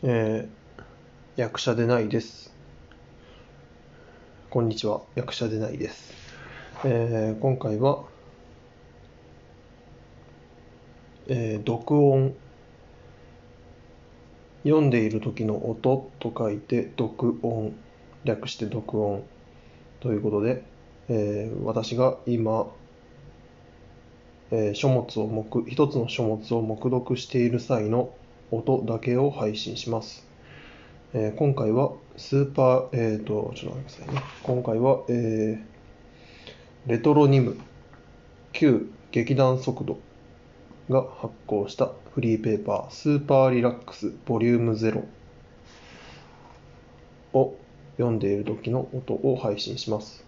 えー、役者でないです。こんにちは、役者でないです。えー、今回は、えー、読音。読んでいる時の音と書いて読音。略して読音。ということで、えー、私が今、えー書物を目、一つの書物を目読している際の音だけを配信します。えー今回はスーパー、えーと、ちょっと待ってくださいね。今回は、えーレトロニム旧劇団速度が発行したフリーペーパースーパーリラックスボリューム0を読んでいる時の音を配信します。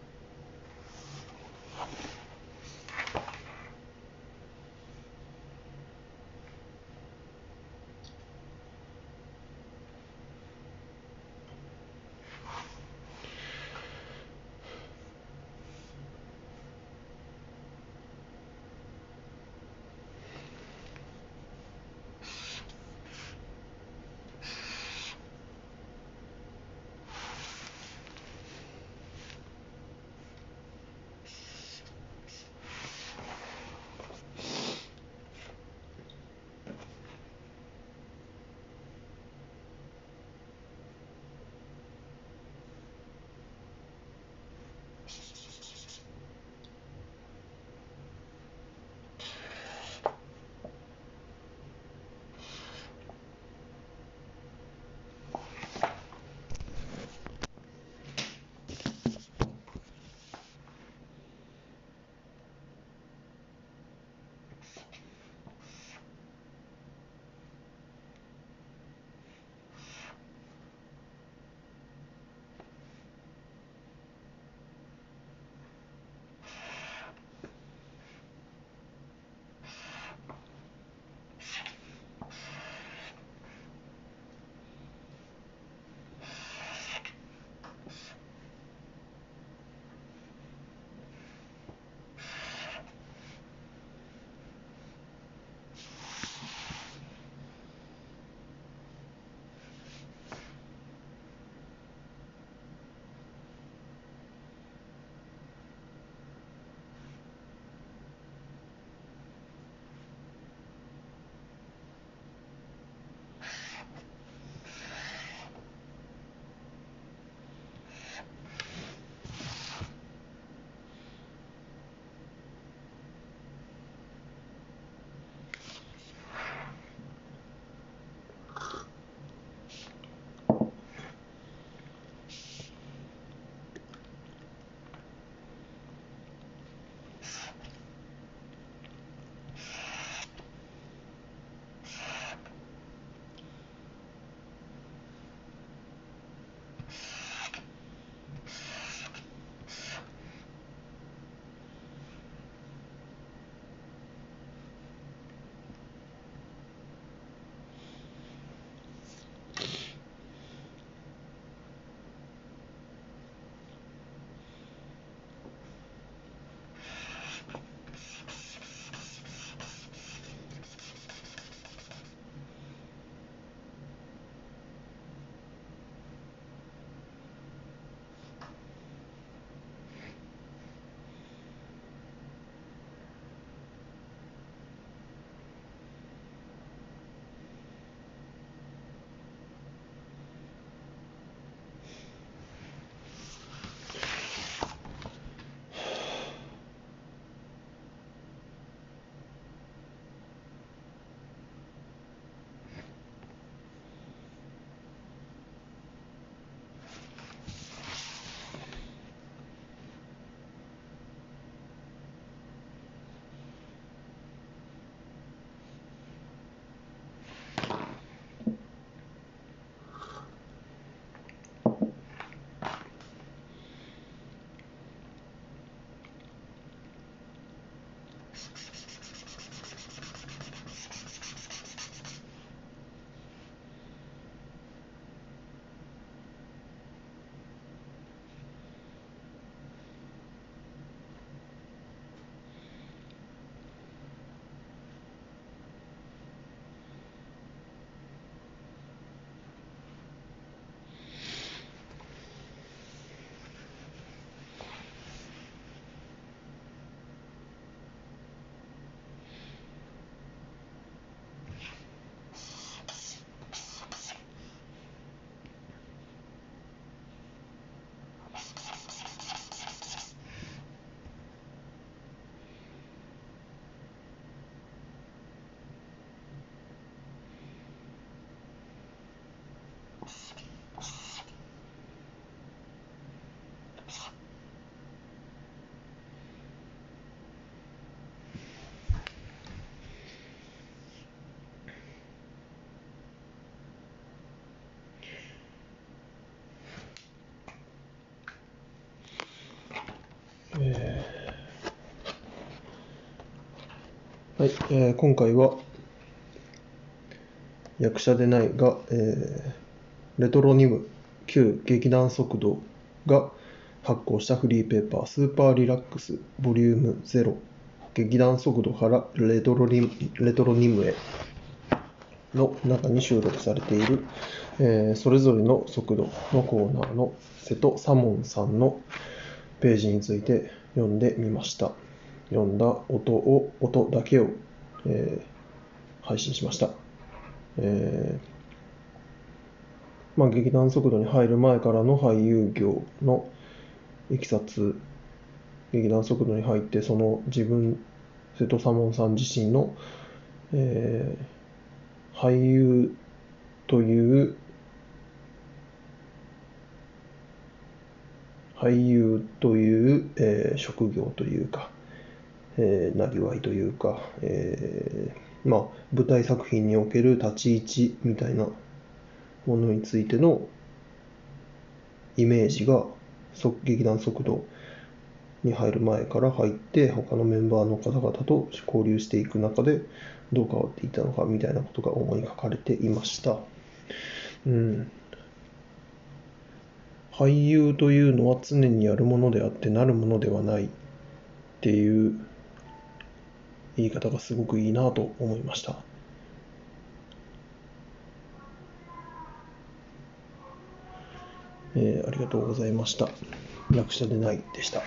はい、えー今回は役者でないが、えーレトロニム旧劇団速度が発行したフリーペーパースーパーリラックスボリューム0劇団速度からレトロリムレトロニムへの中に収録されている、えーそれぞれの速度のコーナーの瀬戸左門さんのページについて読んでみました。読んだ音を、音だけを、えー配信しました。えーまあ、劇団速度に入る前からの俳優業のいきさつ、劇団速度に入って、その自分、瀬戸左門さん自身の、えー俳優という俳優という、えー職業というか、えーなりわいというか、えーまあ、舞台作品における立ち位置みたいなものについてのイメージがそ劇団速度に入る前から入って他のメンバーの方々と交流していく中でどう変わっていたのかみたいなことが主に書かれていました。うん俳優というのは常にやるものであってなるものではないっていう言い方がすごくいいなと思いました。えーありがとうございました。役者でないでした。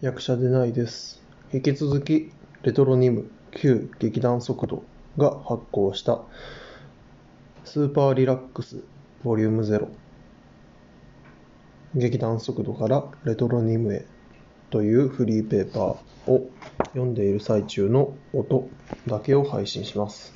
役者でないです。引き続き、レトロニム旧劇団速度が発行したスーパーリラックスボリューム0劇団速度からレトロニムへというフリーペーパーを読んでいる最中の音だけを配信します。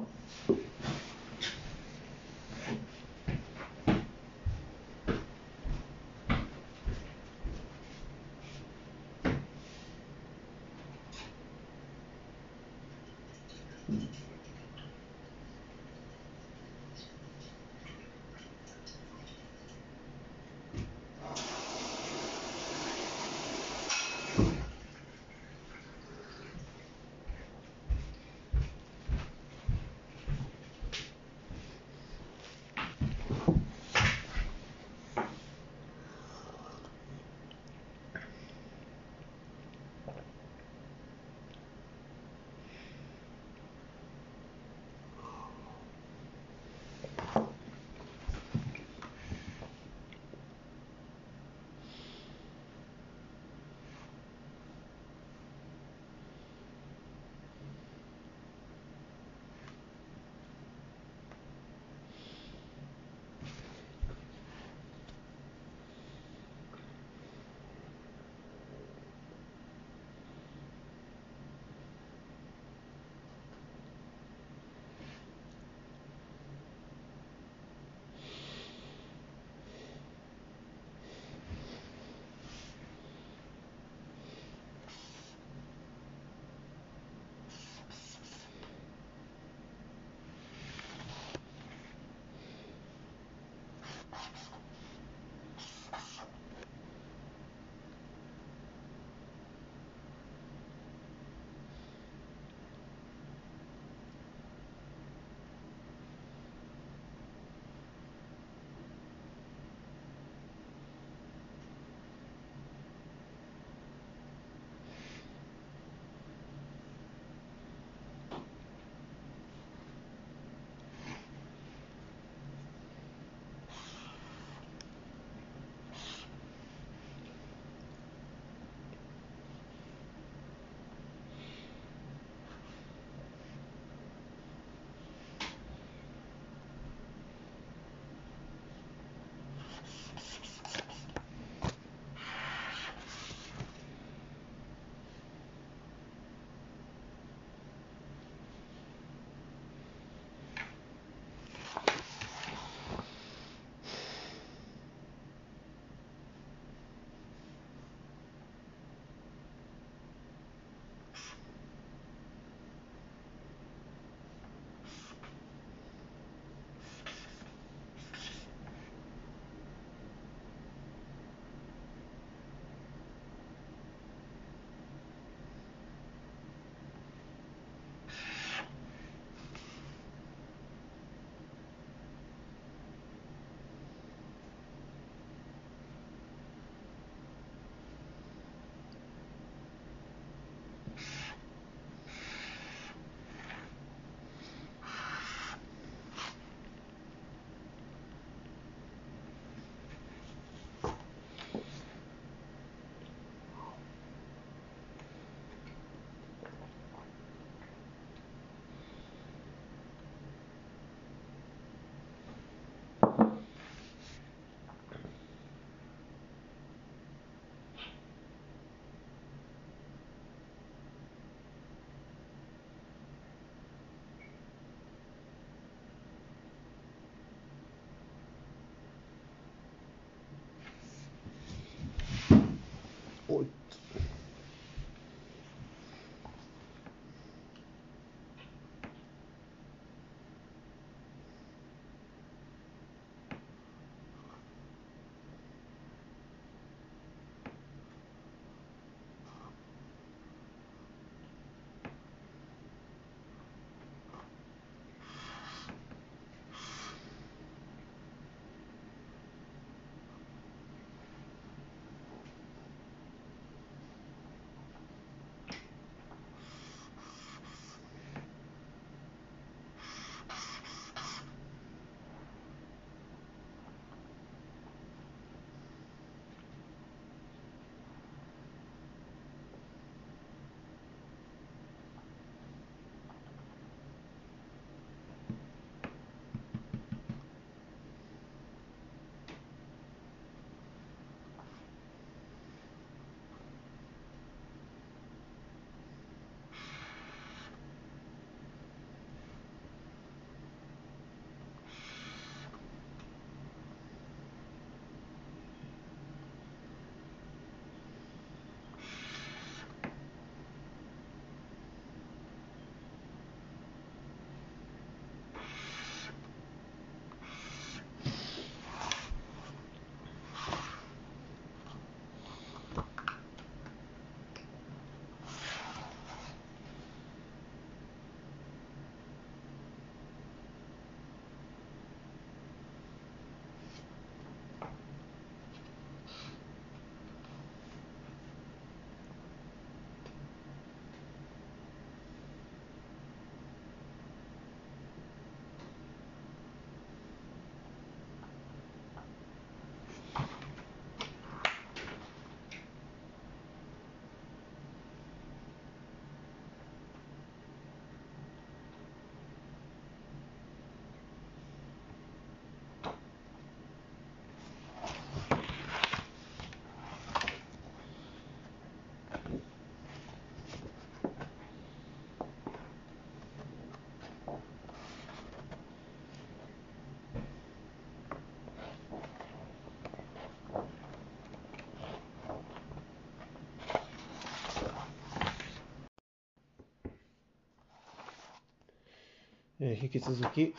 えー引き続き、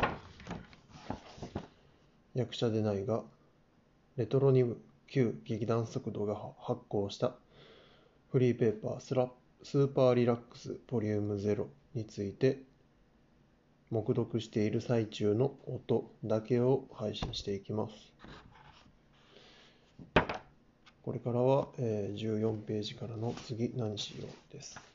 役者でないが、レトロニム旧劇団速度が発行したフリーペーパースラスーパーリラックスボリューム0について、黙読している最中の音だけを配信していきます。これからは、えー14ページからの次何しようです。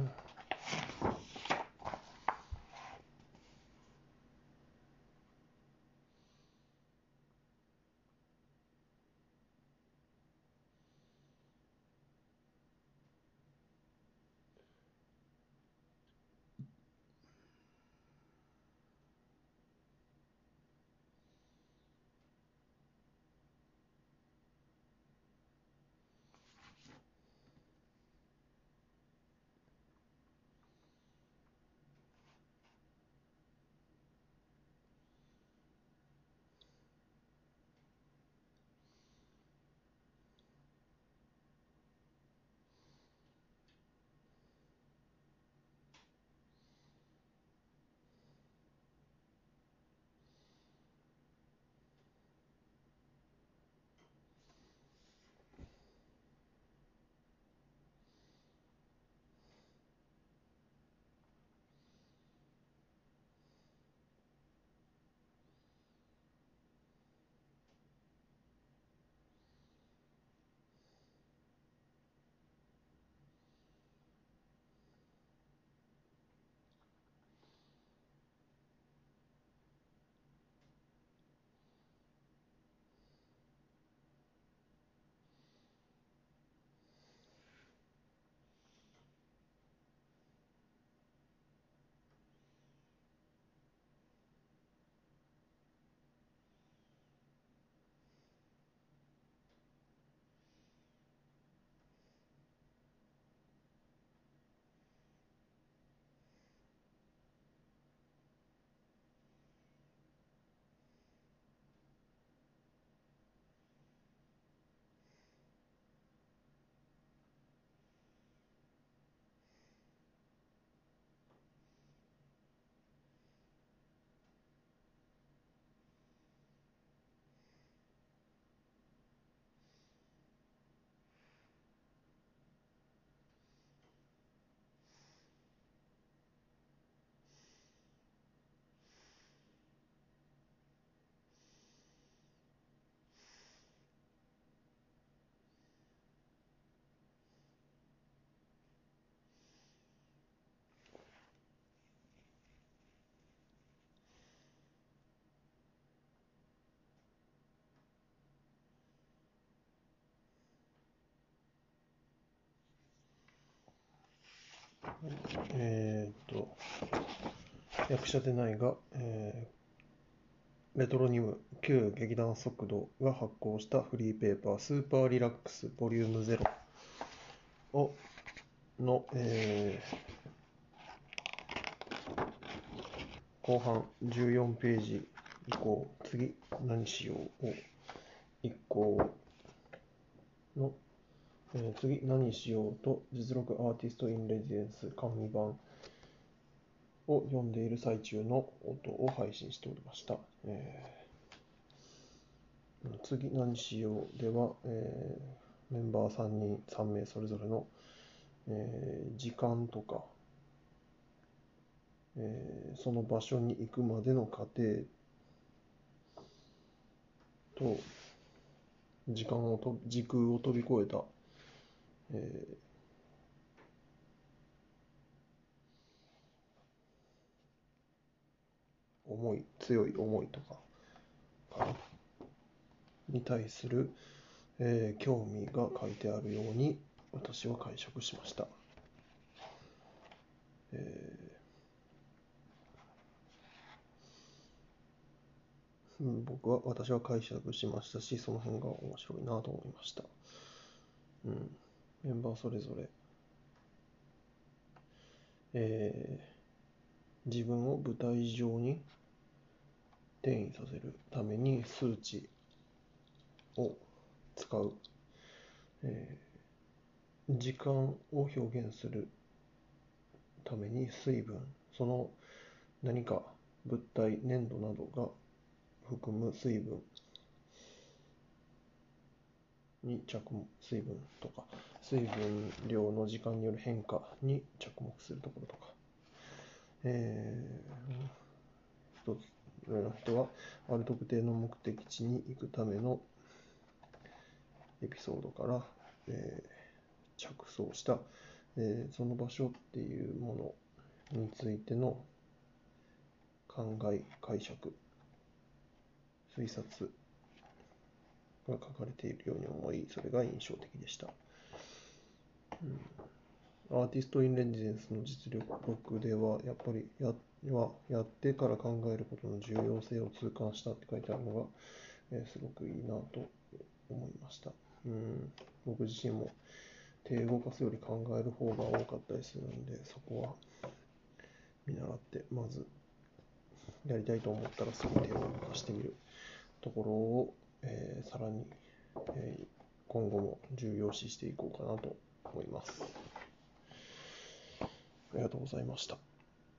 うえーっと、役者でないが、えーレトロニウム旧劇団速度が発行したフリーペーパースーパーリラックスボリューム0をの、えー後半14ページ以降次何しようを一項の、えー次何しようと実録アーティストインレジデンス紙版を読んでいる最中の音を配信しておりました。えー次何しようでは、えーメンバー3人、3名それぞれの、え時間とか、えその場所に行くまでの過程と、時間をと、時空を飛び越えた、えー思い、強い思いとかに対する、えー興味が書いてあるように私は解釈しました。えーうん僕は、私は解釈しましたし、その辺が面白いなと思いました。うん。メンバーそれぞれ、えー自分を舞台上に転移させるために数値を使う、えー時間を表現するために水分、その何か物体、粘土などが含む水分に着目、水分とか、水分量の時間による変化に着目するところとか、えー一つ上の人は、ある特定の目的地に行くためのエピソードから、えー着想した、でその場所っていうものについての考え、解釈、推察が書かれているように思い、それが印象的でした。うんアーティスト・イン・レジデンスの実力では、やっぱりやはやってから考えることの重要性を痛感したって書いてあるのが、えーすごくいいなと思いました。うん、僕自身も手を動かすより考える方が多かったりするんで、そこは見習って、まずやりたいと思ったらすぐ手を動かしてみるところを、えーさらに、えー今後も重要視していこうかなと思います。ありがとうございました。